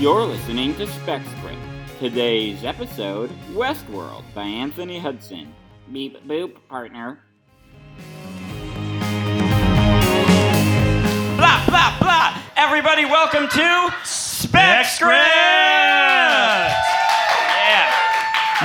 You're listening to Spec Script. Today's episode, Westworld by Anthony Hudson. Beep boop, partner. Blah, blah, blah! Everybody, welcome to SpecScript! Yeah.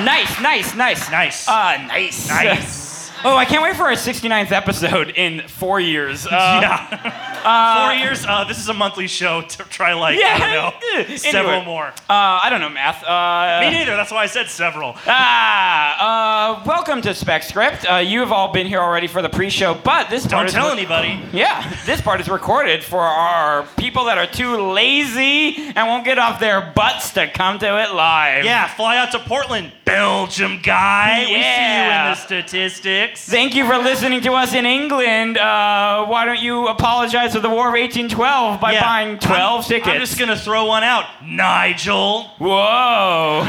Nice, nice, nice. Nice. Uh, nice. Nice. Oh, I can't wait for our 69th episode in four years. Uh, yeah. Four years. Uh, this is a monthly show to try like Yeah, I don't know anyway. several more. Uh, I don't know math. Uh, Me neither. That's why I said several. Ah, uh, welcome to Spec Script. Uh, you have all been here already for the pre-show, but this part Don't is tell re- anybody. Yeah, this part is recorded for our people that are too lazy and won't get off their butts to come to it live. Yeah, fly out to Portland, Belgium guy. We see you in the statistics. Thank you for listening to us in England. Uh, why don't you apologize for the War of 1812 by Yeah, buying 12 I'm, tickets? I'm just gonna throw one out. Nigel. Whoa.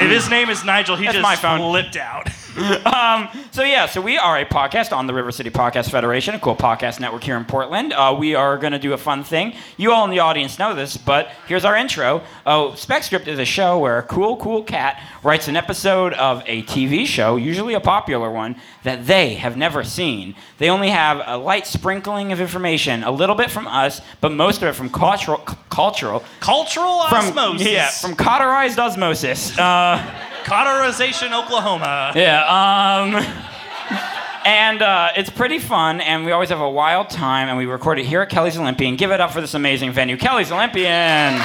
If his name is Nigel, he That's just my phone. flipped out. Um, so yeah, so we are a podcast on the River City Podcast Federation, a cool podcast network here in Portland. Uh, we are going to do a fun thing. You all in the audience know this, but here's our intro. Oh, Spec Script is a show where a cool, cool cat writes an episode of a TV show, usually a popular one, that they have never seen. They only have a light sprinkling of information, a little bit from us, but most of it from cultural, cultural, Cultural from osmosis. yeah, from cauterized osmosis. Uh, Cauterization, Oklahoma. yeah, um, and uh, it's pretty fun, and we always have a wild time, and we record it here at Kelly's Olympian. Give it up for this amazing venue, Kelly's Olympian.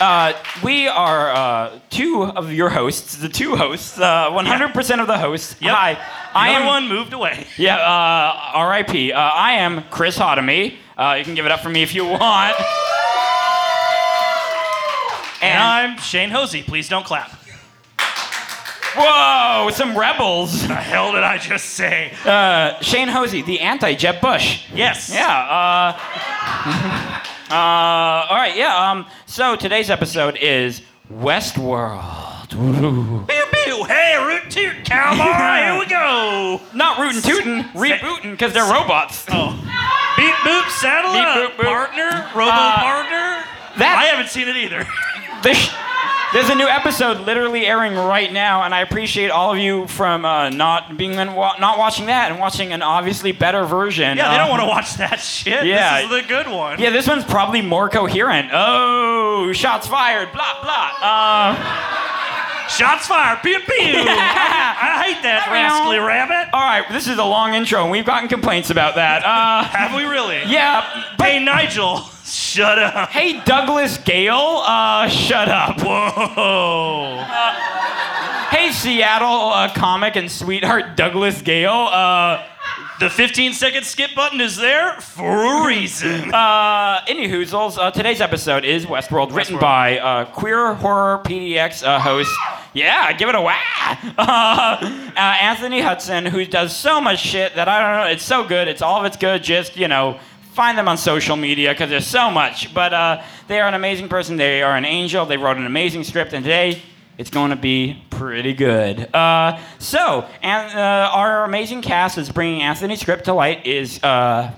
Uh, we are uh, two of your hosts, the two hosts, uh, 100% of the hosts. Yep. Hi, I am one moved away. Yeah, uh, R.I.P. Uh, I am Chris Hotomy. Uh, you can give it up for me if you want. And I'm Shane Hosey. Please don't clap. whoa, some rebels. The hell did I just say? Uh, Shane Hosey, the anti-Jeb Bush. Yes. Yeah. Uh, uh, all right. Yeah. Um. So today's episode is Westworld. Woo. Pew pew. Hey, root toot, cowboy. Here we go. Not rootin' tootin', rebootin' because they're robots. Oh. Beep boop, saddle Beep, up. boop, boop. Partner, robo Uh, partner. that- I haven't seen it either. There's, there's a new episode literally airing right now, and I appreciate all of you from uh, not being wa- not watching that and watching an obviously better version. Yeah, they don't Uh, want to watch that shit. Yeah. This is the good one. Yeah, this one's probably more coherent. Oh, shots fired. Blah blah. Uh, Shots fired. Pew pew. I hate that rascally rabbit. all right, this is a long intro, and we've gotten complaints about that. Uh, Have we really? yeah, but Hey, Nigel, shut up. hey, Douglas Gale, uh, shut up. Whoa. Hey, Seattle uh, comic and sweetheart Douglas Gale. Uh, The 15 second skip button is there for a reason. uh, any hoozles, uh, today's episode is Westworld, written Westworld. by uh, queer horror PDX uh, host. Yeah, give it a wah! Uh, uh, Anthony Hudson, who does so much shit that I don't know. It's so good. It's all of it's good. Just you know, find them on social media because there's so much. But uh, they are an amazing person. They are an angel. They wrote an amazing script, and today it's going to be pretty good. Uh, so, and uh, our amazing cast is bringing Anthony's script to light is. Uh,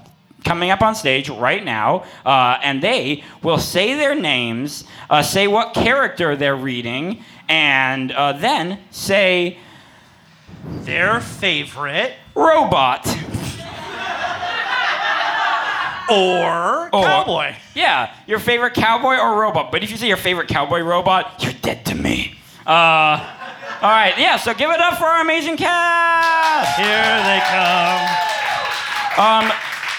coming up on stage right now, uh, and they will say their names, uh, say what character they're reading, and uh, then say Their favorite robot. or, Or- cowboy. Yeah, your favorite cowboy or robot. But if you say your favorite cowboy robot, you're dead to me. Uh, all right, yeah. So give it up for our amazing cast. Here they come. Um,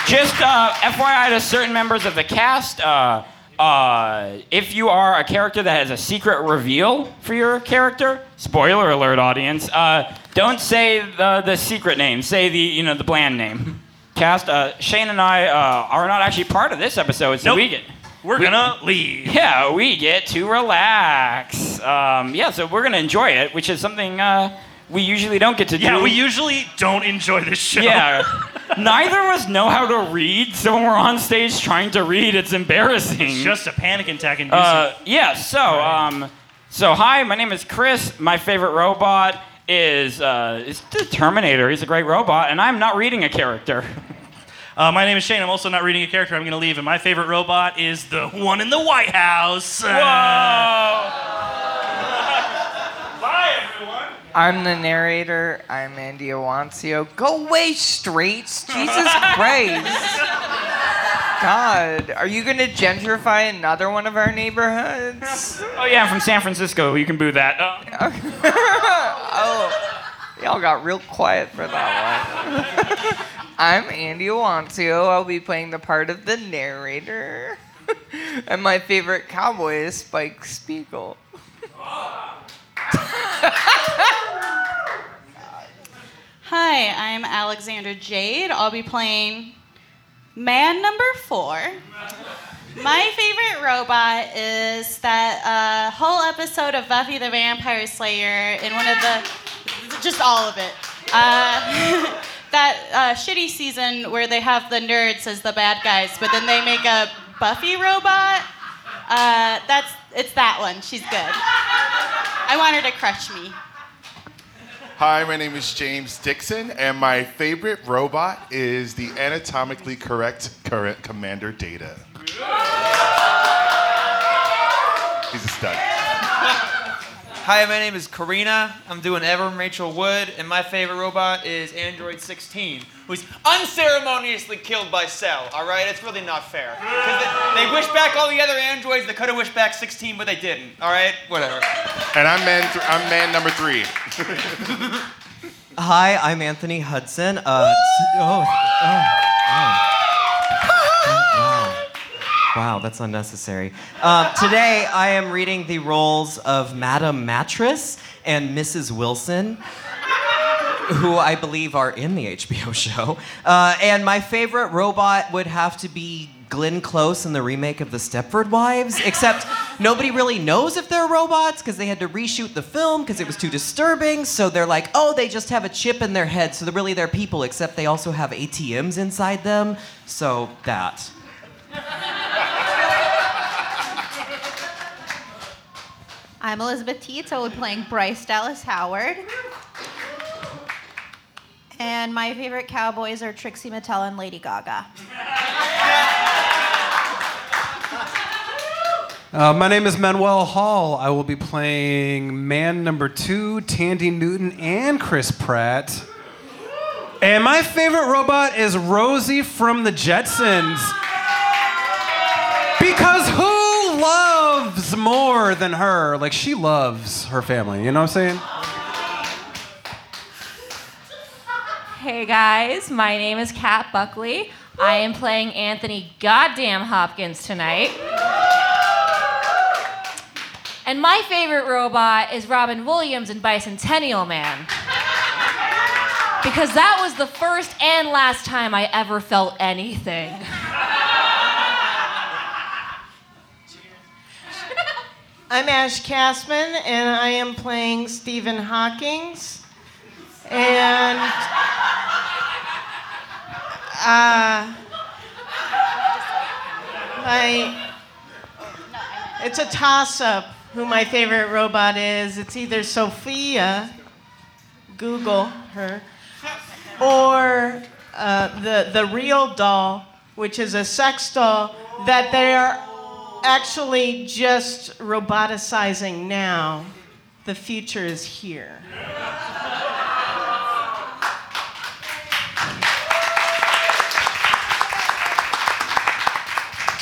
just uh, FYI to certain members of the cast, uh, uh, if you are a character that has a secret reveal for your character, spoiler alert, audience, uh, don't say the, the secret name. Say the you know the bland name. Cast. Uh, Shane and I uh, are not actually part of this episode, so Nope. we get. We're we- gonna leave. Yeah, we get to relax. Um, yeah, so we're gonna enjoy it, which is something uh, we usually don't get to do. Yeah, we usually don't enjoy this show. Yeah. Neither of us know how to read, so when we're on stage trying to read, it's embarrassing. It's just a panic attack inducing. uh, yeah. So, um, so hi, my name is Chris. My favorite robot is uh, is the Terminator. He's a great robot, and I'm not reading a character. Uh, my name is Shane. I'm also not reading a character. I'm going to leave, and my favorite robot is the one in the White House. Everyone. I'm the narrator. I'm Andy Awancio. Go away, straights. Jesus Christ. God, are you gonna gentrify another one of our neighborhoods? Oh yeah, I'm from San Francisco. You can boo that. Uh, oh, y'all got real quiet for that one. I'm Andy Awancio. I'll be playing the part of the narrator. and my favorite cowboy is Spike Spiegel. Hi, I'm Alexandra Jade. I'll be playing man number four. My favorite robot is that uh, whole episode of Buffy the Vampire Slayer in one of the, just all of it. Uh, that uh, shitty season where they have the nerds as the bad guys, but then they make a Buffy robot. Uh, that's it's that one. She's good. I want her to crush me. Hi, my name is James Dixon, and my favorite robot is the anatomically correct current Commander Data. He's a stud. Hi, my name is Karina. I'm doing Evan Rachel Wood, and my favorite robot is Android 16, who's unceremoniously killed by Cell. All right, it's really not fair. They, they wished back all the other androids. They could have wished back 16, but they didn't. All right, whatever. And I'm man, th- I'm man number three. Hi, I'm Anthony Hudson. Uh, t- oh, oh, oh. Wow. That's unnecessary. Uh, today, I am reading the roles of Madame Mattress and Mrs. Wilson, who I believe are in the HBO show. Uh, and my favorite robot would have to be Glenn Close in the remake of The Stepford Wives, except nobody really knows if they're robots because they had to reshoot the film because it was too disturbing. So they're like, oh, they just have a chip in their head, so they're really they're people, except they also have ATMs inside them. So that. I'm Elizabeth be playing Bryce Dallas Howard. And my favorite cowboys are Trixie Mattel and Lady Gaga. Uh, my name is Manuel Hall. I will be playing man number two, Thandie Newton, and Chris Pratt. And my favorite robot is Rosie from the Jetsons. More than her? Like, she loves her family. You know what I'm saying? Hey guys, my name is Kat Buckley. I am playing Anthony Goddamn Hopkins tonight. And my favorite robot is Robin Williams in Bicentennial Man. Because that was the first and last time I ever felt anything. I'm Ash Castman, and I am playing Stephen Hawkins. And uh, I, it's a toss-up who my favorite robot is. It's either Sophia, Google her, or uh, the the real doll, which is a sex doll that they are actually just roboticizing now. The future is here.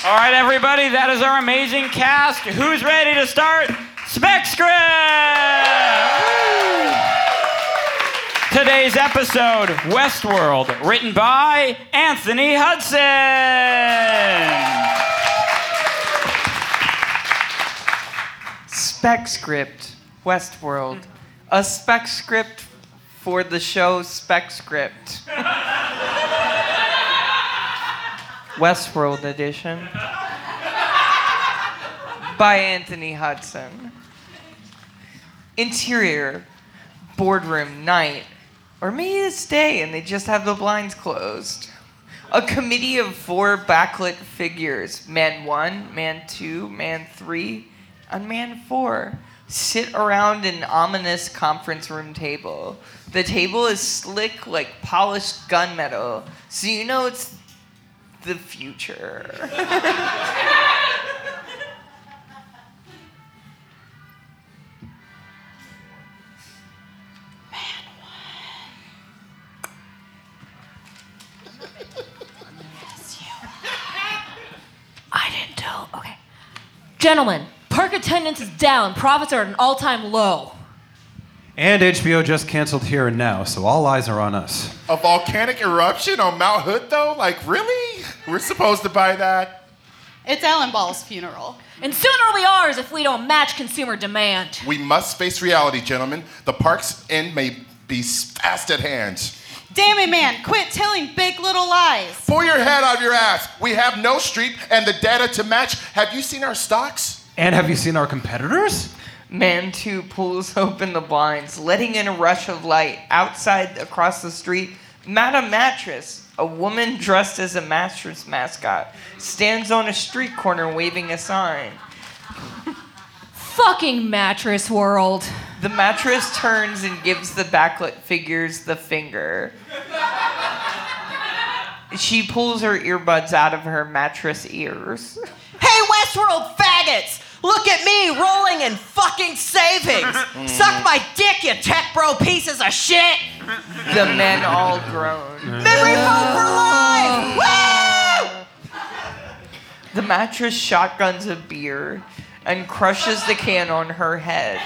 all right, everybody, that is our amazing cast. Who's ready to start? Spec Script! Today's episode, Westworld, written by Anthony Hudson. Spec script, Westworld. A spec script for the show Spec Script. Westworld edition. By Anthony Hudson. Interior, boardroom, night. Or maybe it's day and they just have the blinds closed. A committee of four backlit figures man one, man two, man three, and man four sit around an ominous conference room table. The table is slick like polished gunmetal, so you know it's the future. I didn't tell. Okay. Gentlemen, park attendance is down. Profits are at an all time low. And HBO just canceled Here and Now, so all eyes are on us. A volcanic eruption on Mount Hood, though? Like, really? We're supposed to buy that? It's Alan Ball's funeral. And sooner will be ours if we don't match consumer demand. We must face reality, gentlemen. The park's end may be fast at hand. Damn it, man. Quit telling big little lies. Pull your head out of your ass. We have no street and the data to match. Have you seen our stocks? And have you seen our competitors? Man 2 pulls open the blinds, letting in a rush of light. Outside, across the street, Madame Mattress, a woman dressed as a mattress mascot, stands on a street corner waving a sign. Fucking mattress world. The mattress turns and gives the backlit figures the finger. She pulls her earbuds out of her mattress ears. Hey, Westworld faggots! Look at me rolling in fucking savings! Mm. Suck my dick, you tech bro pieces of shit! The men all groan. Memory foam for life! Woo! The mattress shotguns a beer and crushes the can on her head.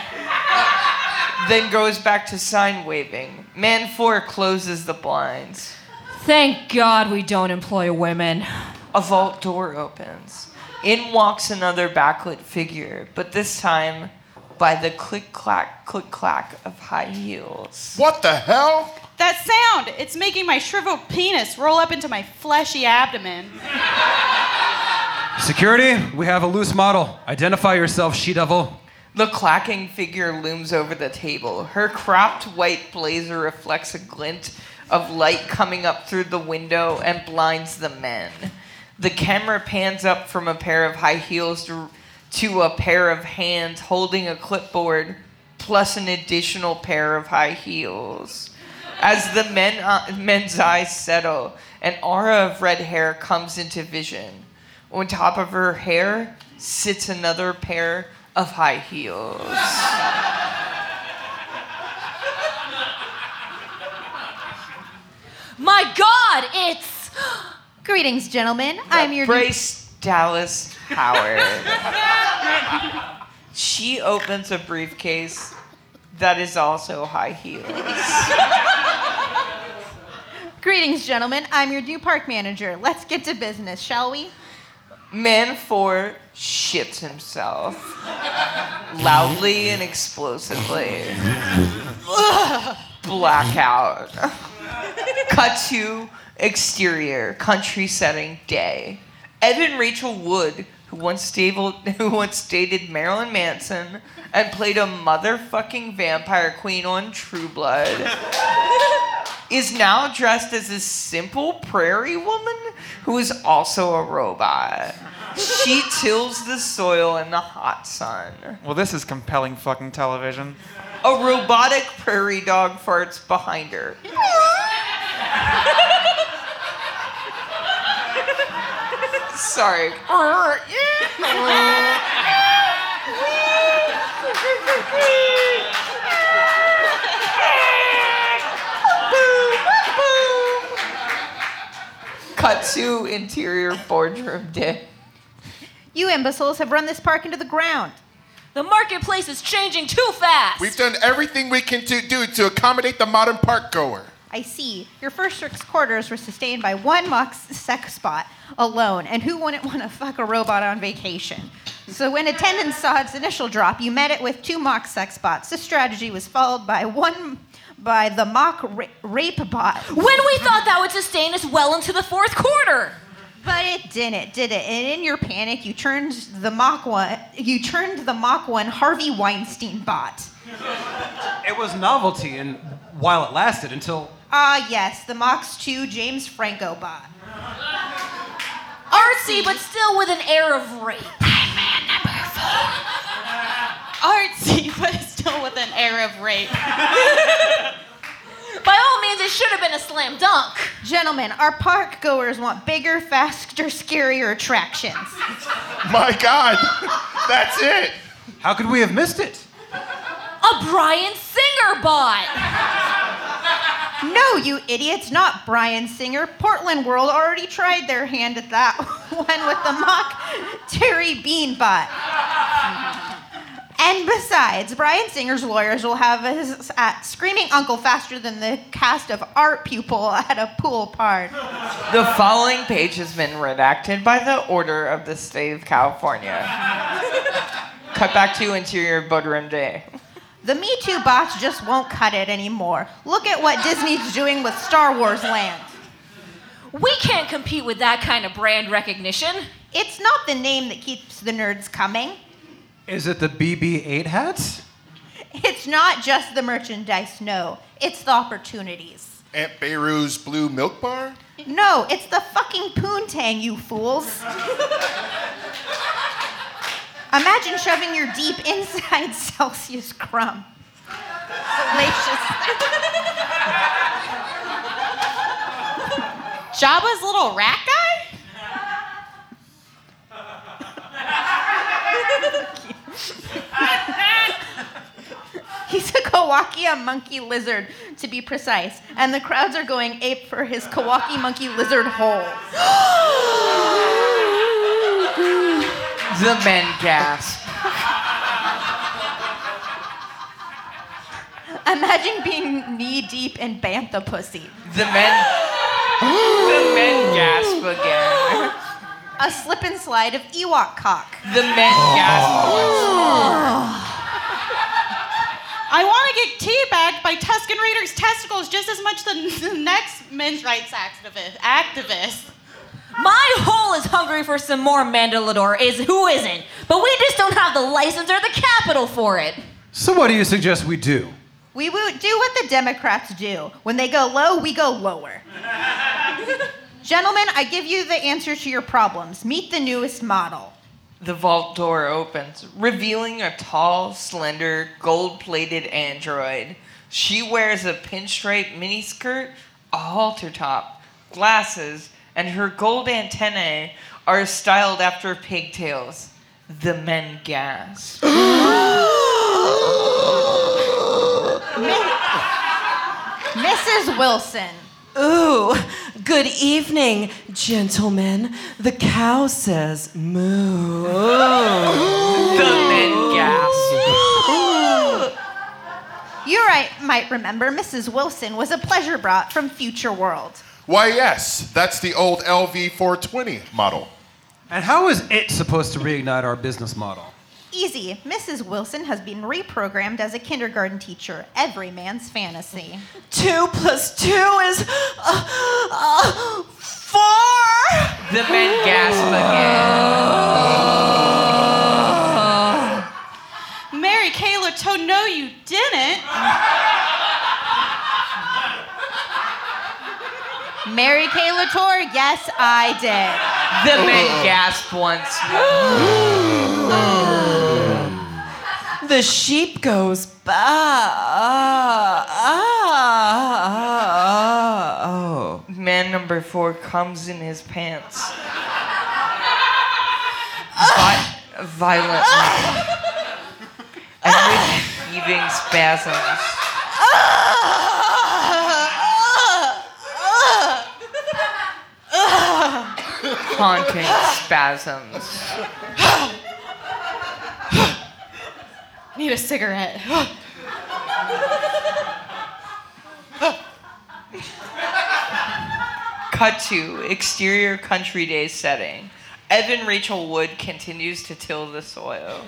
Then goes back to sign waving. Man 4 closes the blinds. Thank God we don't employ women. A vault door opens. In walks another backlit figure, but this time by the click clack, click clack of high heels. What the hell? That sound! It's making my shriveled penis roll up into my fleshy abdomen. Security, we have a loose model. Identify yourself, she devil. The clacking figure looms over the table. Her cropped white blazer reflects a glint of light coming up through the window and blinds the men. The camera pans up from a pair of high heels to, to a pair of hands holding a clipboard plus an additional pair of high heels. As the men, uh, men's eyes settle, an aura of red hair comes into vision. On top of her hair sits another pair of high heels. My God, it's. Greetings, gentlemen. I'm your Bryce Dallas Howard. she opens a briefcase that is also high heels. Greetings, gentlemen. I'm your new park manager. Let's get to business, shall we? Man 4 shits himself loudly and explosively. Blackout. Cut to exterior, country setting, day. Evan Rachel Wood, who once, stable, who once dated Marilyn Manson and played a motherfucking vampire queen on True Blood, is now dressed as a simple prairie woman who is also a robot. She tills the soil in the hot sun. Well, this is compelling fucking television. A robotic prairie dog farts behind her. Sorry. Cut to interior boardroom day. You imbeciles have run this park into the ground. The marketplace is changing too fast. We've done everything we can to do to accommodate the modern park goer. I see. Your first six quarters were sustained by one mock sex spot alone, and who wouldn't want to fuck a robot on vacation? So when attendance saw its initial drop, you met it with two mock sex spots. This strategy was followed by one by the mock ra- rape bot. When we thought that would sustain us well into the fourth quarter. But it didn't, did it? And in your panic, you turned the mock one. You turned the mock one Harvey Weinstein bot. It was novelty, and while it lasted until. Ah, yes, the Mox 2 James Franco bot. Artsy, but still with an air of rape. Artsy, but still with an air of rape. By all means, it should have been a slam dunk. Gentlemen, our park goers want bigger, faster, scarier attractions. My God, that's it. How could we have missed it? A Bryan Singer bot. No, you idiots, not Bryan Singer. Portland World already tried their hand at that one with the mock Terry Bean Beanbot. And besides, Bryan Singer's lawyers will have us at uh, Screaming Uncle faster than the cast of Art Pupil at a pool party. The following page has been redacted by the order of the state of California. Cut back to interior Budrim Day. The Me Too bots just won't cut it anymore. Look at what Disney's doing with Star Wars Land. We can't compete with that kind of brand recognition. It's not the name that keeps the nerds coming. Is it the BB 8 hats? It's not just the merchandise, no. It's the opportunities. Aunt Beru's blue milk bar? No, it's the fucking poontang, you fools. Imagine shoving your deep inside Celsius crumb. Salacious. Jabba's little rat guy? He's a Kowakian monkey lizard, to be precise. And the crowds are going ape for his Kowakian monkey lizard hole. The men gasp. Imagine being knee deep in bantha pussy. The men. the men gasp again. A slip and slide of Ewok cock. The men gasp once I want to get teabagged by Tusken Raiders testicles just as much as the next men's rights activist. activist. My hole is hungry for some more Mandalore, is who isn't? But we just don't have the license or the capital for it. So, what do you suggest we do? We would do what the Democrats do. When they go low, we go lower. Gentlemen, I give you the answer to your problems. Meet the newest model. The vault door opens, revealing a tall, slender, gold plated android. She wears a pinstripe miniskirt, a halter top, glasses, and her gold antennae are styled after pigtails. The men gasp. Mrs. Wilson. Ooh, good evening, gentlemen. The cow says moo. The men gasp. You right, might remember Mrs. Wilson was a pleasure brought from Future World. Why, yes, that's the old LV 420 model. And how is it supposed to reignite our business model? Easy. Mrs. Wilson has been reprogrammed as a kindergarten teacher. Every man's fantasy. Two plus two is uh, uh, four. The men gasp again. Mary Kayla told no, you didn't. Mary Kay Latour, yes, I did. The men gasp once The sheep goes ba. Oh. Man number four comes in his pants. Vi- violently. and with heaving spasms. Haunting spasms. Need a cigarette. Cut to exterior country day setting. Evan Rachel Wood continues to till the soil.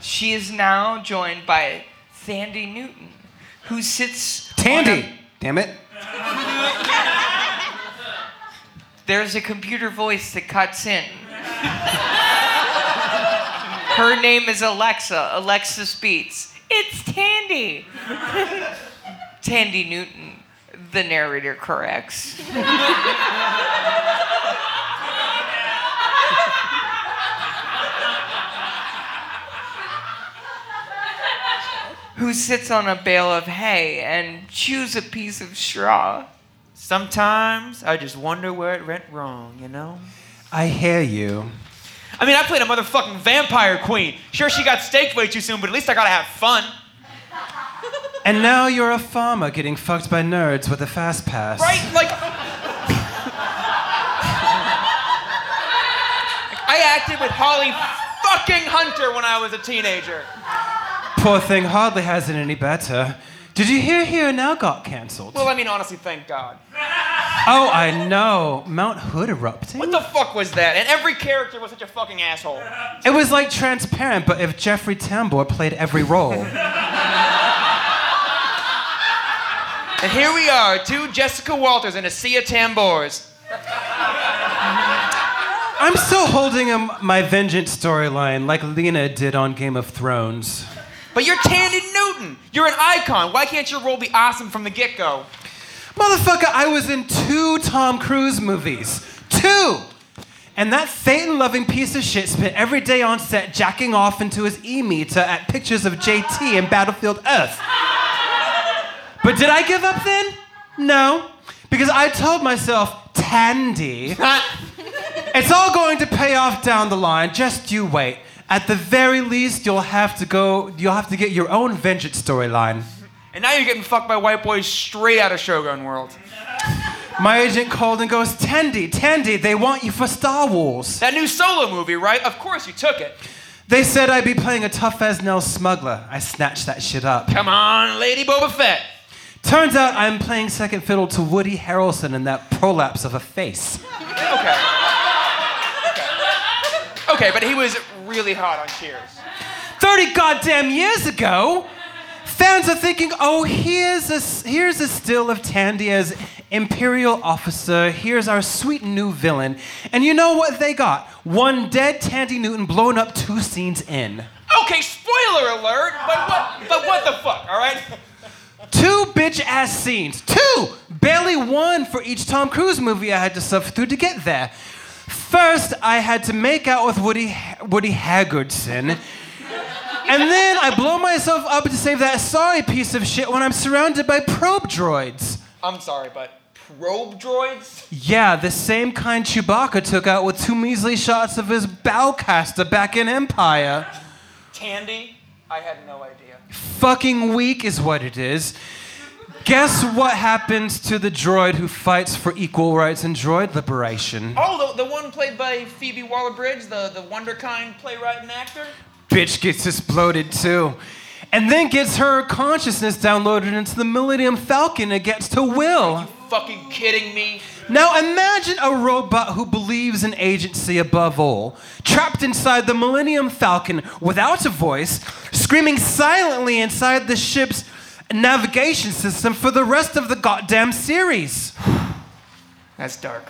She is now joined by Sandy Newton, who sits. on Thandie! a- Damn it. There's a computer voice that cuts in. Her name is Alexa. Alexa speaks. It's Thandie. Thandie Newton, the narrator corrects. who sits on a bale of hay and chews a piece of straw. Sometimes I just wonder where it went wrong, you know? I hear you. I mean, I played a motherfucking vampire queen. Sure, she got staked way too soon, but at least I gotta have fun. And now you're a farmer getting fucked by nerds with a fast pass. Right? Like. I acted with Holly fucking Hunter when I was a teenager. Poor thing hardly has it any better. Did you hear Here Now got cancelled? Well, I mean, honestly, thank God. Oh, I know. Mount Hood erupting? What the fuck was that? And every character was such a fucking asshole. It was like transparent, but if Jeffrey Tambor played every role. And here we are, two Jessica Walters and a sea of Tambors. I'm still holding my vengeance storyline like Lena did on Game of Thrones. But you're Thandie Newton. You're an icon. Why can't your role be awesome from the get go? Motherfucker, I was in two Tom Cruise movies. Two! And that Satan loving piece of shit spent every day on set jacking off into his e meter at pictures of JT in Battlefield Earth. But did I give up then? No. Because I told myself, Thandie, it's all going to pay off down the line. Just you wait. At the very least, you'll have to go, you'll have to get your own vengeance storyline. And now you're getting fucked by white boys straight out of Shogun World. My agent called and goes, Thandie, Thandie, they want you for Star Wars. That new solo movie, right? Of course you took it. They said I'd be playing a tough as nails smuggler. I snatched that shit up. Come on, Lady Boba Fett. Turns out I'm playing second fiddle to Woody Harrelson in that prolapse of a face. Okay. Okay. Okay, but he was really hot on Cheers. 30 goddamn years ago, fans are thinking, oh, here's a, here's a still of Thandie as Imperial officer. Here's our sweet new villain. And you know what they got? One dead Thandie Newton blown up two scenes in. Okay, spoiler alert, but what, but what the fuck, all right? Two bitch ass scenes. Two! Barely one for each Tom Cruise movie I had to suffer through to get there. First, I had to make out with Woody, Woody Haggardson. And then I blow myself up to save that sorry piece of shit when I'm surrounded by probe droids. I'm sorry, but probe droids? Yeah, the same kind Chewbacca took out with two measly shots of his bowcaster back in Empire. Thandie? I had no idea. Fucking weak is what it is. Guess what happens to the droid who fights for equal rights and droid liberation? Oh, the, the one played by Phoebe Waller-Bridge, the, the wonderkind playwright and actor? Bitch gets exploded too. And then gets her consciousness downloaded into the Millennium Falcon gets to Will. Fucking kidding me? Now imagine a robot who believes in agency above all, trapped inside the Millennium Falcon without a voice, screaming silently inside the ship's navigation system for the rest of the goddamn series. That's dark.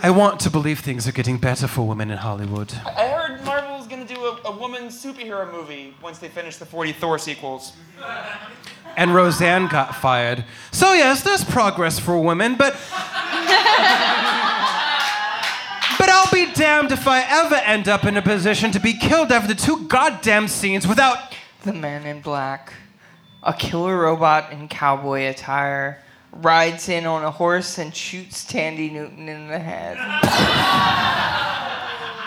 I want to believe things are getting better for women in Hollywood. I heard Marvel's gonna do a, a woman superhero movie once they finish the 40 Thor sequels. And Roseanne got fired. So, yes, there's progress for women, but. but I'll be damned if I ever end up in a position to be killed after two goddamn scenes without. The man in black, a killer robot in cowboy attire, rides in on a horse and shoots Tandy Newton in the head.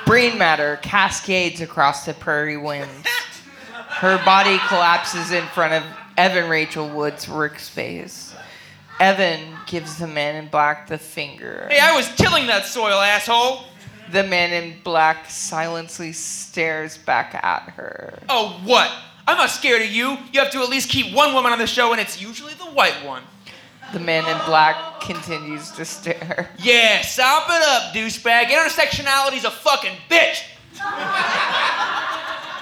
Brain matter cascades across the prairie winds. Her body collapses in front of Evan Rachel Wood's workspace. Evan gives the man in black the finger. Hey, I was tilling that soil, asshole! The man in black silently stares back at her. Oh, what? I'm not scared of you. You have to at least keep one woman on the show, and it's usually the white one. The man in black continues to stare. Yeah, sop it up, douchebag. Intersectionality's a fucking bitch.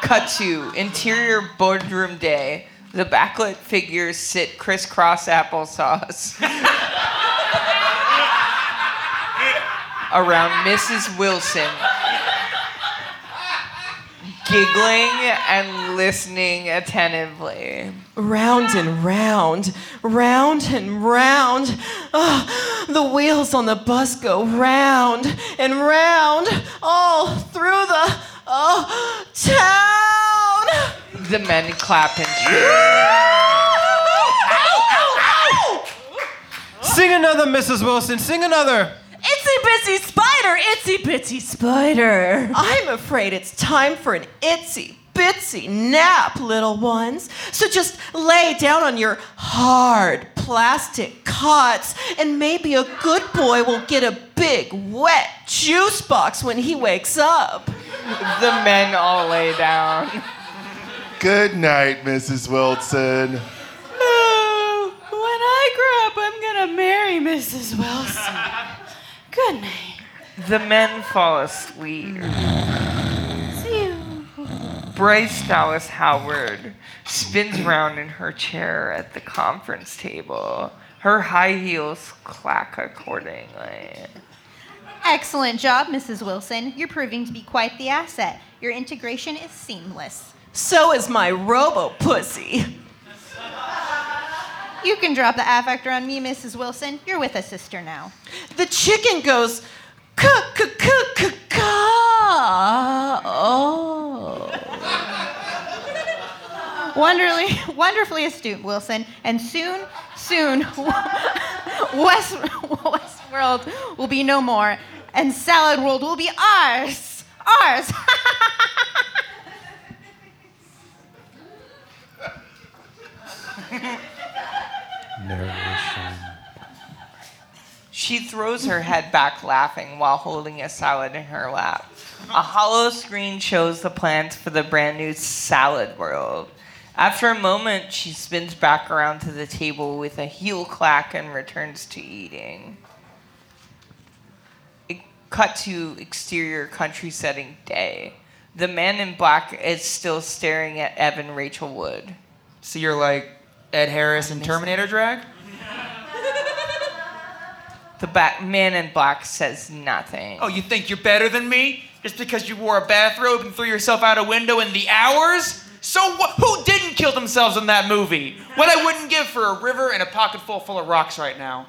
Cut to interior boardroom day. The backlit figures sit crisscross applesauce around Mrs. Wilson, giggling and listening attentively. Round and round, round and round. Ah, the wheels on the bus go round and round all through the oh, town. The men clap and cheer. Sing another, Mrs. Wilson. Sing another. Itsy bitsy spider, itsy bitsy spider. I'm afraid it's time for an itsy bitsy nap, little ones. So just lay down on your hard plastic cots, and maybe a good boy will get a big wet juice box when he wakes up. The men all lay down. Good night, Mrs. Wilson. Oh, when I grow up, I'm gonna marry Mrs. Wilson. Good night. The men fall asleep. See you. Bryce Dallas Howard spins round in her chair at the conference table. Her high heels clack accordingly. Excellent job, Mrs. Wilson. You're proving to be quite the asset. Your integration is seamless. So is my robo pussy. You can drop the affector on me, Mrs. Wilson. You're with a sister now. The chicken goes, ka ka ka ka ka. Oh. Wonderfully, wonderfully astute, Wilson. And soon, soon, West, Westworld will be no more, and Salad World will be ours. Ours. Narration. She throws her head back laughing while holding a salad in her lap. A hollow screen shows the plans for the brand new salad world. After a moment, she spins back around to the table with a heel clack and returns to eating. It cut to exterior country setting day. The man in black is still staring at Evan Rachel Wood. So you're like Ed Harris in Terminator drag? The ba- man in black says nothing. Oh, you think you're better than me? Just because you wore a bathrobe and threw yourself out a window in the hours? So wh- who didn't kill themselves in that movie? What I wouldn't give for a river and a pocket full full of rocks right now.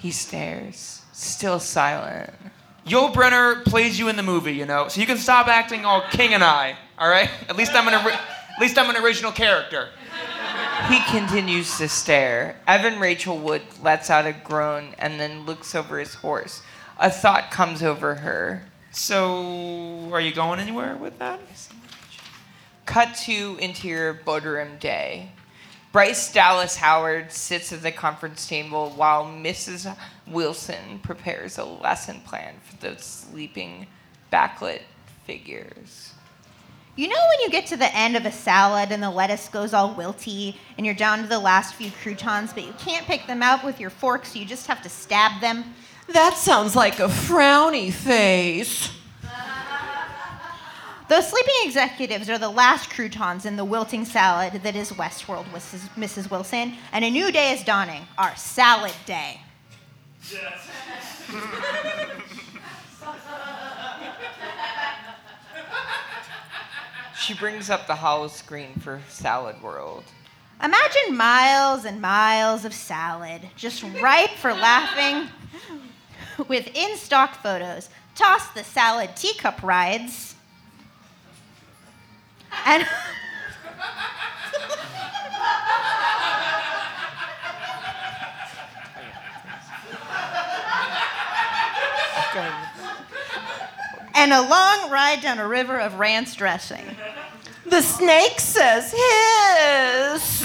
He stares, still silent. Yul Brynner plays you in the movie, you know, so you can stop acting all king and I. All right? At least I'm an ori- at least I'm an original character. He continues to stare. Evan Rachel Wood lets out a groan and then looks over his horse. A thought comes over her. So, are you going anywhere with that? Cut to interior boardroom day. Bryce Dallas Howard sits at the conference table while Mrs. Wilson prepares a lesson plan for the sleeping backlit figures. You know when you get to the end of a salad and the lettuce goes all wilty and you're down to the last few croutons, but you can't pick them out with your fork, so you just have to stab them? That sounds like a frowny face. Those sleeping executives are the last croutons in the wilting salad that is Westworld, Mrs. Mrs. Wilson, and a new day is dawning, our salad day. She brings up the hollow screen for Salad World. Imagine miles and miles of salad, just ripe for laughing, with in stock photos. Toss the salad teacup rides. And. and a long ride down a river of ranch dressing. The snake says hiss.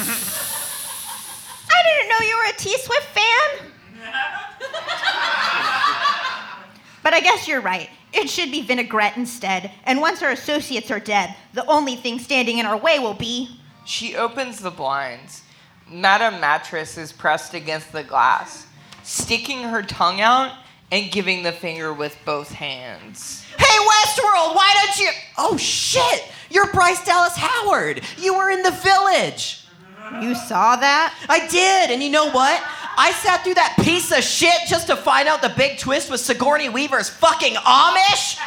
I didn't know you were a T Swift fan. but I guess you're right. It should be vinaigrette instead. And once our associates are dead, the only thing standing in our way will be. She opens the blinds. Madame Mattress is pressed against the glass, sticking her tongue out and giving the finger with both hands. Hey, Westworld, why don't you? Oh, shit! You're Bryce Dallas Howard. You were in the village. You saw that? I did, and you know what? I sat through that piece of shit just to find out the big twist was Sigourney Weaver's fucking Amish.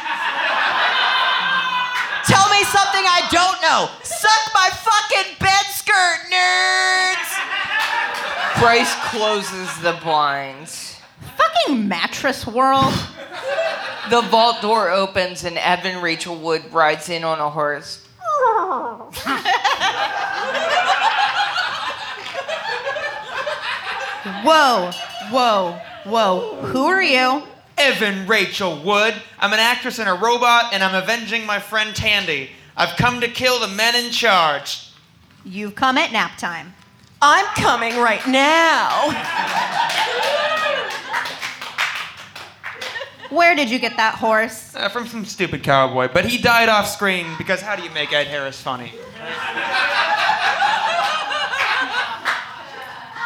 Tell me something I don't know. Suck my fucking bed skirt, nerds. Bryce closes the blinds. Fucking mattress world. The vault door opens and Evan Rachel Wood rides in on a horse. Whoa, whoa, whoa. Who are you? Evan Rachel Wood. I'm an actress and a robot, and I'm avenging my friend Thandie. I've come to kill the men in charge. You've come at nap time. I'm coming right now. Where did you get that horse? Uh, from some stupid cowboy, but he died off screen because how do you make Ed Harris funny?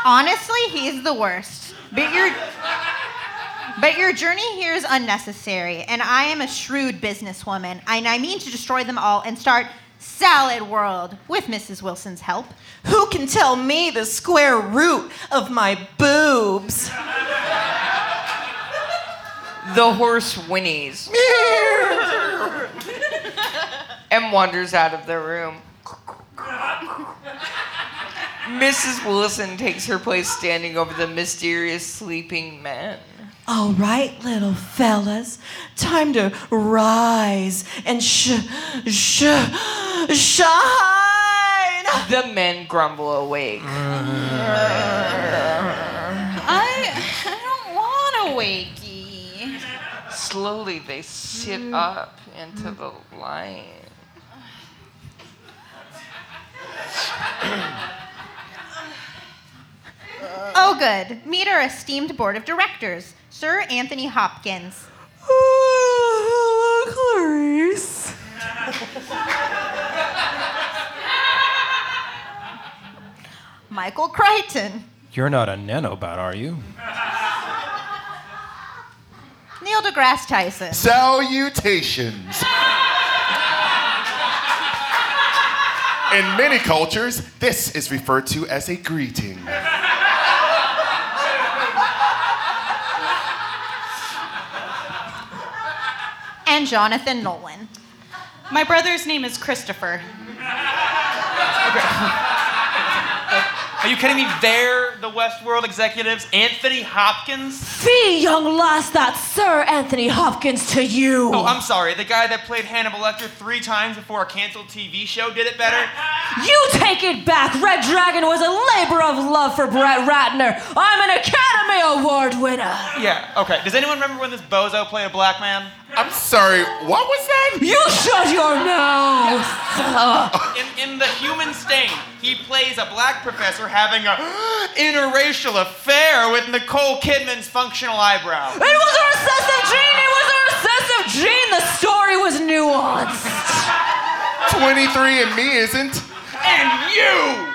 Honestly, he's the worst. But your but your journey here is unnecessary, and I am a shrewd businesswoman, and I mean to destroy them all and start Salad World with Mrs. Wilson's help. Who can tell me the square root of my boobs? The horse whinnies and wanders out of the room. Mrs. Wilson takes her place standing over the mysterious sleeping men. All right, little fellas, time to rise and sh sh shine. The men grumble awake. I, I don't want a wakey. Slowly, they sit mm. up into mm. the light. Oh, good. Meet our esteemed board of directors, Sir Anthony Hopkins. Oh, Clarice. Michael Crichton, You're not a nanobot, are you? Neil deGrasse Tyson, Salutations. In many cultures, this is referred to as a greeting. and Jonathan Nolan. My brother's name is Christopher. Are you kidding me? They're the Westworld executives. Anthony Hopkins. Fee, young lass, that's Sir Anthony Hopkins to you. Oh, I'm sorry. The guy that played Hannibal Lecter three times before a canceled TV show did it better. You take it back. Red Dragon was a labor of love for Brett Ratner. I'm an Academy Award winner. Yeah. Okay. Does anyone remember when this bozo played a black man? I'm sorry, what was that? You shut your mouth. In, in The Human Stain, he plays a black professor having a interracial affair with Nicole Kidman's functional eyebrow. It was a recessive gene. It was a recessive gene. The story was nuanced. 23 and me isn't. And you!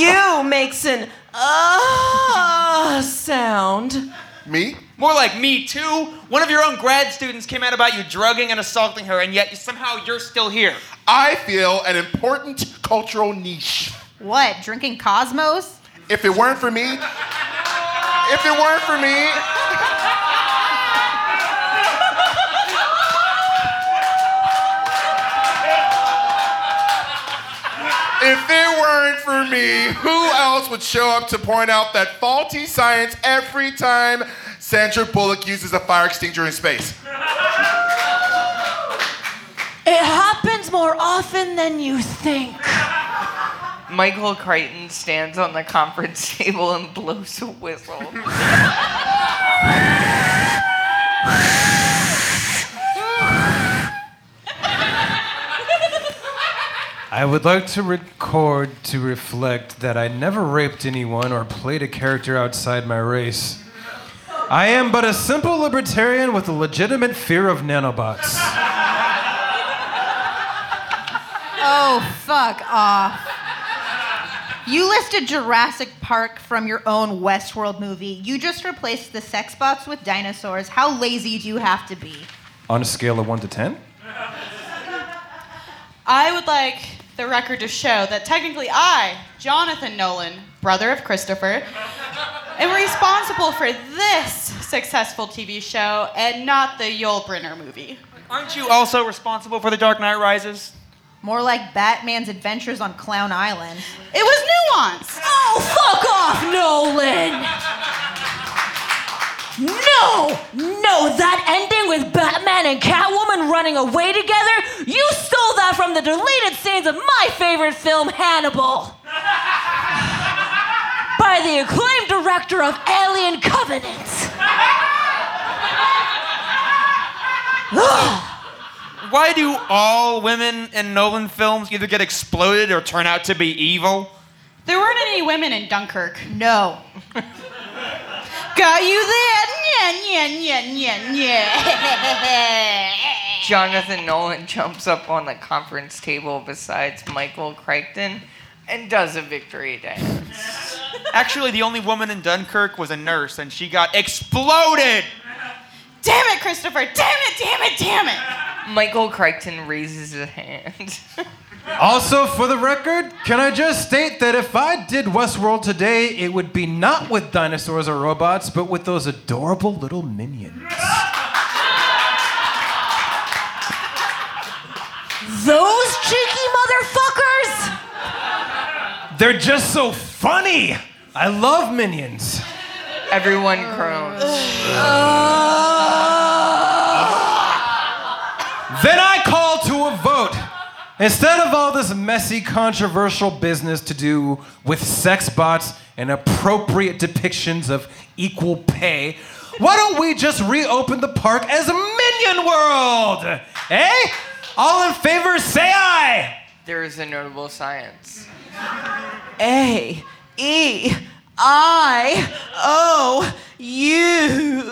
You makes an ah sound. Me? More like me too. One of your own grad students came out about you drugging and assaulting her, and yet somehow you're still here. I feel an important cultural niche. What, drinking Cosmos? If it weren't for me, if it weren't for me, If it weren't for me, who else would show up to point out that faulty science every time Sandra Bullock uses a fire extinguisher in space? It happens more often than you think. Michael Crichton stands on the conference table and blows a whistle. I would like to record to reflect that I never raped anyone or played a character outside my race. I am but a simple libertarian with a legitimate fear of nanobots. Oh, fuck off. You listed Jurassic Park from your own Westworld movie. You just replaced the sex bots with dinosaurs. How lazy do you have to be? On a scale of 1 to 10? I would like the record to show that technically I, Jonathan Nolan, brother of Christopher, am responsible for this successful TV show and not the Yul Brynner movie. Aren't you also responsible for The Dark Knight Rises? More like Batman's adventures on Clown Island. It was nuanced. Oh, fuck off, Nolan! No! No, that ending with Batman and Catwoman running away together? You stole that from the deleted scenes of my favorite film, Hannibal. By the acclaimed director of Alien Covenant. Why do all women in Nolan films either get exploded or turn out to be evil? There weren't any women in Dunkirk. No. Got you there? Yeah, yeah, yeah, yeah, yeah. Jonathan Nolan jumps up on the conference table besides Michael Crichton and does a victory dance. Actually, the only woman in Dunkirk was a nurse, and she got exploded. Damn it, Christopher! Damn it! Damn it! Damn it! Michael Crichton raises his hand. Also, for the record, can I just state that if I did Westworld today, it would be not with dinosaurs or robots, but with those adorable little minions. Those cheeky motherfuckers! They're just so funny. I love minions. Everyone groans. Then oh. Instead of all this messy, controversial business to do with sex bots and appropriate depictions of equal pay, why don't we just reopen the park as minion world? Eh? All in favor, say aye. There is a notable science. A E I O U.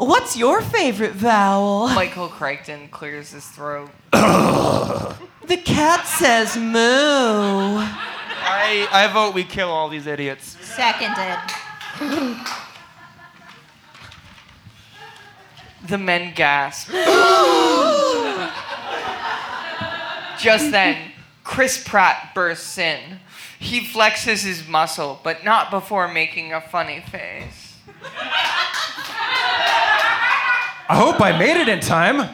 What's your favorite vowel? Michael Crichton clears his throat. The cat says moo. I, I vote we kill all these idiots. Seconded. The men gasp. Just then, Chris Pratt bursts in. He flexes his muscle, but not before making a funny face. I hope I made it in time.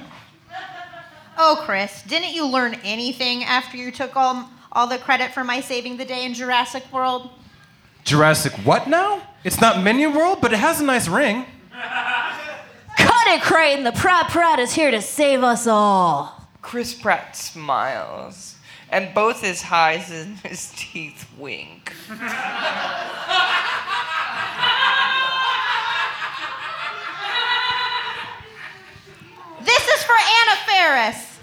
Oh, Chris, didn't you learn anything after you took all, all the credit for my saving the day in Jurassic World? Jurassic what now? It's not Minion World, but it has a nice ring. Cut it, Crichton! The Pratt Pratt is here to save us all. Chris Pratt smiles, and both his eyes and his teeth wink. for Anna Faris.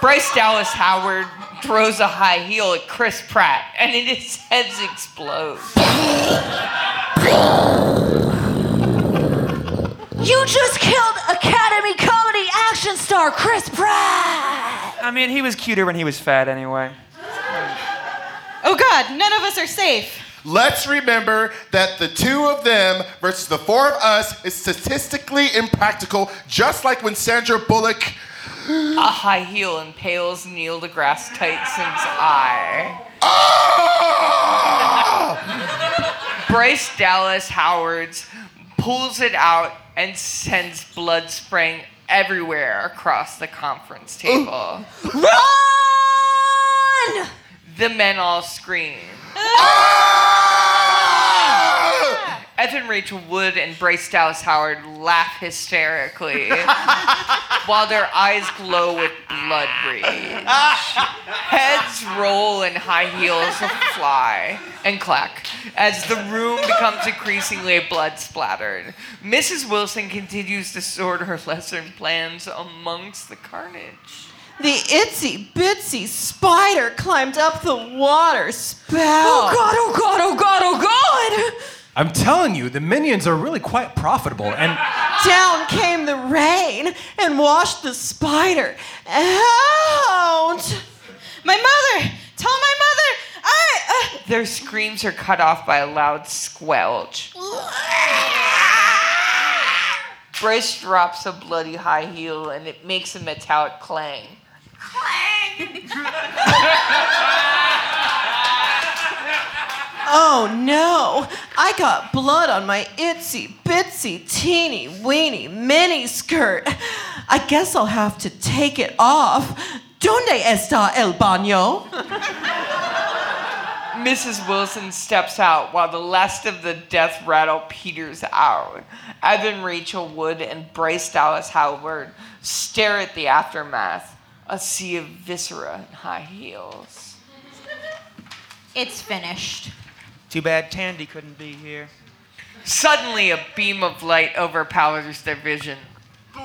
Bryce Dallas Howard throws a high heel at Chris Pratt, and his head explodes. You just killed Academy Comedy action star Chris Pratt! I mean, he was cuter when he was fat anyway. Oh God, none of us are safe. Let's remember that the two of them versus the four of us is statistically impractical, just like when Sandra Bullock. A high heel impales Neil deGrasse Tyson's eye. Ah! Bryce Dallas Howard's pulls it out and sends blood spraying everywhere across the conference table. Run! The men all scream. Ah! Evan Rachel Wood and Bryce Dallas Howard laugh hysterically while their eyes glow with blood rage. Heads roll and high heels fly and clack as the room becomes increasingly blood splattered. Mrs. Wilson continues to sort her lesson plans amongst the carnage. The itsy bitsy spider climbed up the water spout. Oh god, oh god, oh god, oh god! I'm telling you, the minions are really quite profitable, and Down came the rain and washed the spider out. My mother! Tell my mother! I. Uh... Their screams are cut off by a loud squelch. Bryce drops a bloody high heel and it makes a metallic clang. Oh no, I got blood on my itsy bitsy teeny weeny mini skirt. I guess I'll have to take it off. ¿Dónde está el baño? Mrs. Wilson steps out while the last of the death rattle peters out. Evan Rachel Wood and Bryce Dallas Howard stare at the aftermath, a sea of viscera and high heels. It's finished. Too bad Thandie couldn't be here. Suddenly, a beam of light overpowers their vision.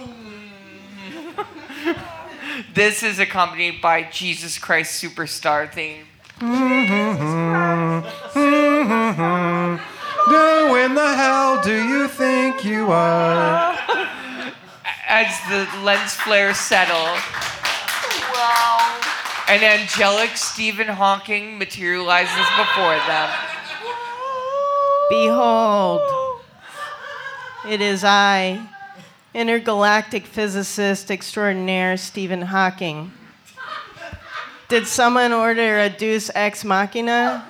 this is accompanied by Jesus Christ Superstar theme. Who in the hell do you think you are? As the lens flares settle, an angelic Stephen Hawking materializes before them. Behold, it is I, intergalactic physicist extraordinaire Stephen Hawking. Did someone order a Deus Ex Machina?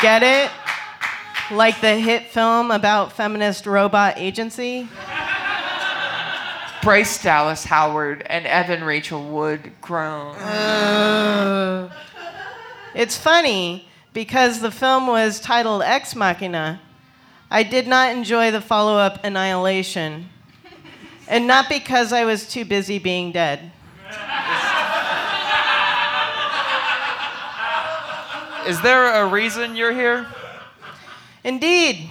Get it? Like the hit film about feminist robot agency? Bryce Dallas Howard and Evan Rachel Wood groan. Uh, it's funny because the film was titled Ex Machina. I did not enjoy the follow up Annihilation. And not because I was too busy being dead. Is there a reason you're here? Indeed.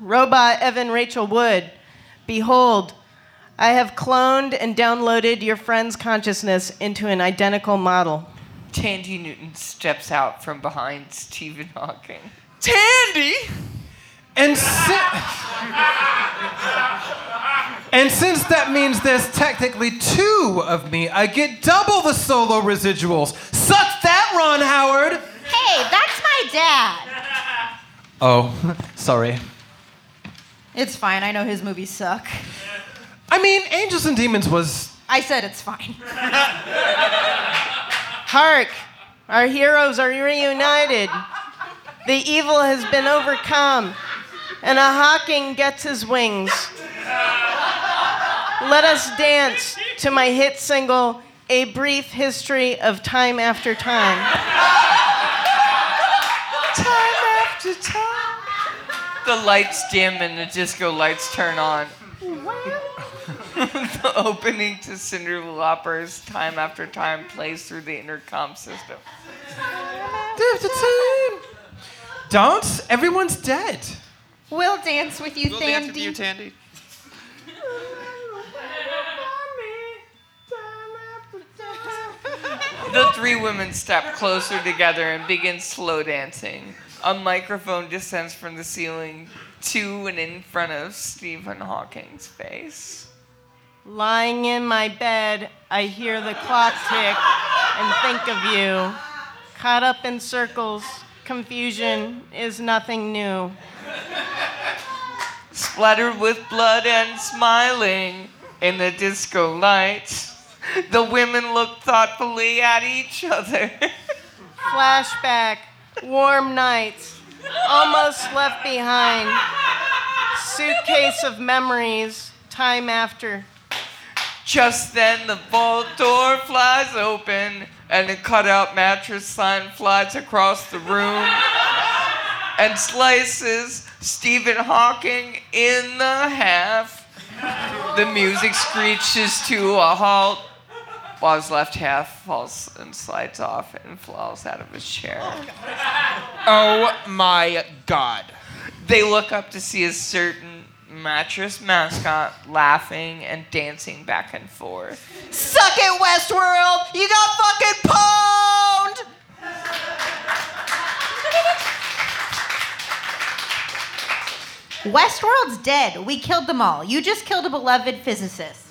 Robot Evan Rachel Wood, behold, I have cloned and downloaded your friend's consciousness into an identical model. Thandie Newton steps out from behind Stephen Hawking. Tandy! And, si- and since that means there's technically two of me, I get double the solo residuals. Suck that, Ron Howard! Hey, that's my dad. Oh, sorry. It's fine. I know his movies suck. I mean, Angels and Demons was. I said it's fine. Hark! Our heroes are reunited. The evil has been overcome, and a Hawking gets his wings. Let us dance to my hit single, A Brief History of Time After Time. Time after time. The lights dim and the disco lights turn on. the opening to Cyndi Lauper's Time After Time plays through the intercom system. Don't! Everyone's dead. We'll dance with you, We'll Thandie. dance with you, Thandie. The three women step closer together and begin slow dancing. A microphone descends from the ceiling to and in front of Stephen Hawking's face. Lying in my bed, I hear the clock tick and think of you. Caught up in circles, confusion is nothing new. Splattered with blood and smiling in the disco lights, the women look thoughtfully at each other. Flashback, warm nights, almost left behind. Suitcase of memories, time after. Just then, the vault door flies open, and a cutout mattress sign flies across the room and slices Stephen Hawking in the half. The music screeches to a halt, while his left half falls and slides off and falls out of his chair. Oh my god. They look up to see a certain mattress mascot laughing and dancing back and forth. Suck it, Westworld! You got fucking pwned! Westworld's dead. We killed them all. You just killed a beloved physicist.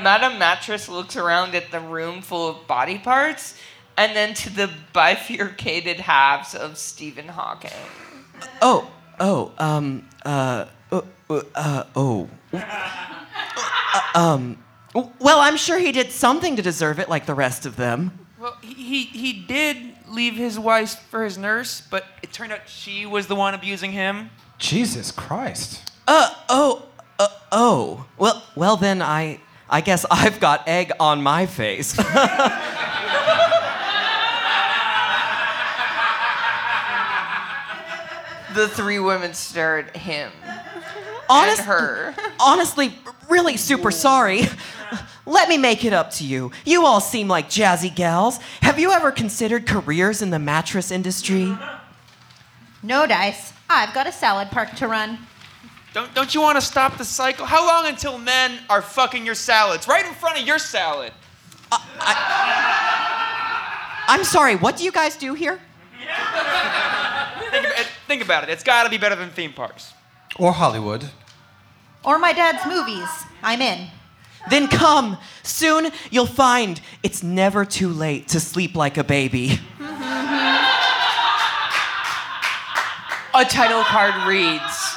Madame Mattress looks around at the room full of body parts and then to the bifurcated halves of Stephen Hawking. Oh, oh, um, uh, uh, uh, uh, oh. Uh, um, well, I'm sure he did something to deserve it, like the rest of them. Well, he, he did leave his wife for his nurse, but it turned out she was the one abusing him. Jesus Christ. Uh, oh, uh, oh. Well, well then I, I guess I've got egg on my face. the three women stared at him. Honest, and her. honestly, really super sorry. Let me make it up to you. You all seem like jazzy gals. Have you ever considered careers in the mattress industry? No dice. I've got a salad park to run. Don't, don't you want to stop the cycle? How long until men are fucking your salads? Right in front of your salad. I'm sorry, what do you guys do here? Think, about it, think about it. It's got to be better than theme parks. Or Hollywood. Or my dad's movies. I'm in. Then come. Soon you'll find it's never too late to sleep like a baby. A title card reads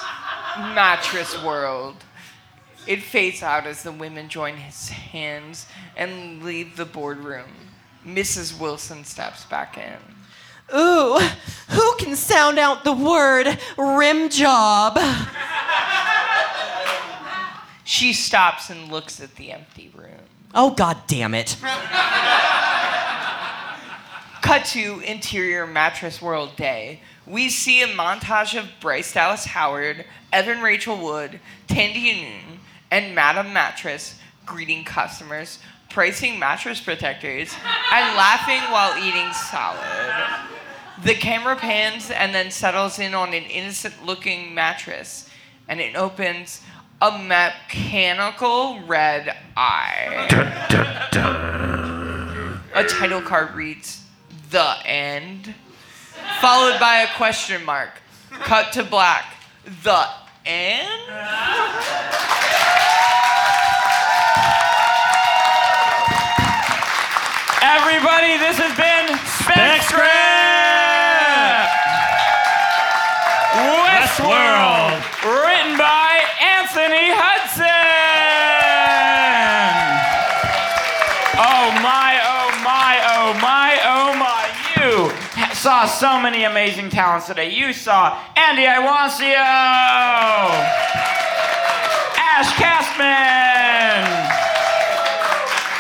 Mattress World. It fades out as the women join his hands and leave the boardroom. Mrs. Wilson steps back in. Ooh, who can sound out the word rim job? She stops and looks at the empty room. Oh, god damn it. Cut to interior mattress world day. We see a montage of Bryce Dallas Howard, Evan Rachel Wood, Thandie Noon, and Madame Mattress greeting customers, pricing mattress protectors, and laughing while eating salad. The camera pans and then settles in on an innocent looking mattress, and it opens a mechanical red eye. Dun, dun, dun. A title card reads, The End, followed by a question mark. Cut to black. The End? Everybody, this has been Spec Script! Saw so many amazing talents today. You saw Andy Iwancio, Ash Castman,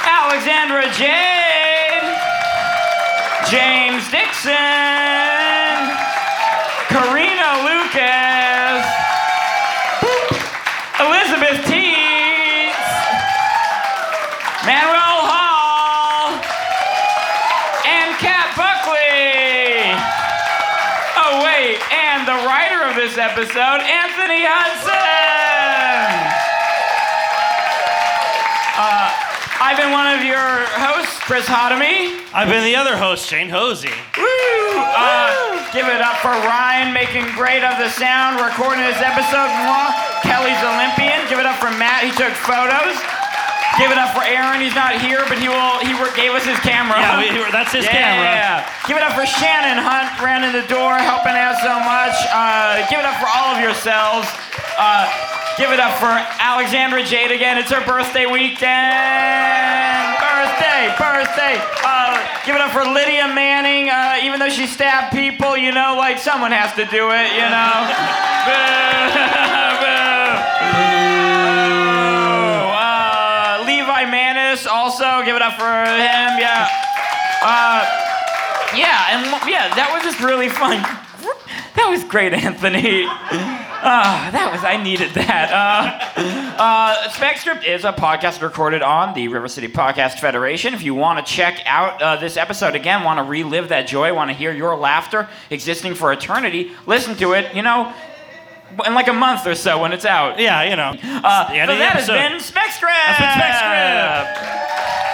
Alexandra Jade, James Dixon, episode, Anthony Hudson. Uh, I've been one of your hosts, Chris Hotomy. I've been the other host, Shane Hosey. Woo! Uh, give it up for Ryan making great of the sound, recording this episode. Kelly's Olympian. Give it up for Matt. He took photos. Give it up for Aaron. He's not here, but he will. He gave us his camera. Yeah, we- that's his yeah. camera. Give it up for Shannon Hunt. Ran in the door, helping out so much. Uh, give it up for all of yourselves. Uh, give it up for Alexandra Jade again. It's her birthday weekend. Birthday, birthday. Uh, give it up for Lydia Manning. Uh, even though she stabbed people, you know, like someone has to do it, you know. it up for him. Yeah. Uh, yeah, and yeah, that was just really fun. That was great, Anthony. Ah, that was, I needed that. Uh, uh, SpecScript is a podcast recorded on the River City Podcast Federation. If you want to check out uh, this episode again, want to relive that joy, want to hear your laughter existing for eternity, listen to it, you know, in like a month or so when it's out. Yeah, you know. Uh, the end so of the has episode. been SpecScript. That's been SpecScript.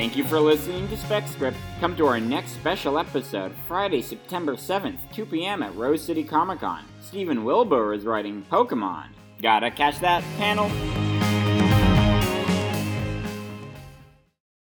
Thank you for listening to SpecScript. Come to our next special episode, Friday, September 7th, 2 p.m. at Rose City Comic Con. Stephen Wilbur is writing Pokemon. Gotta catch that panel?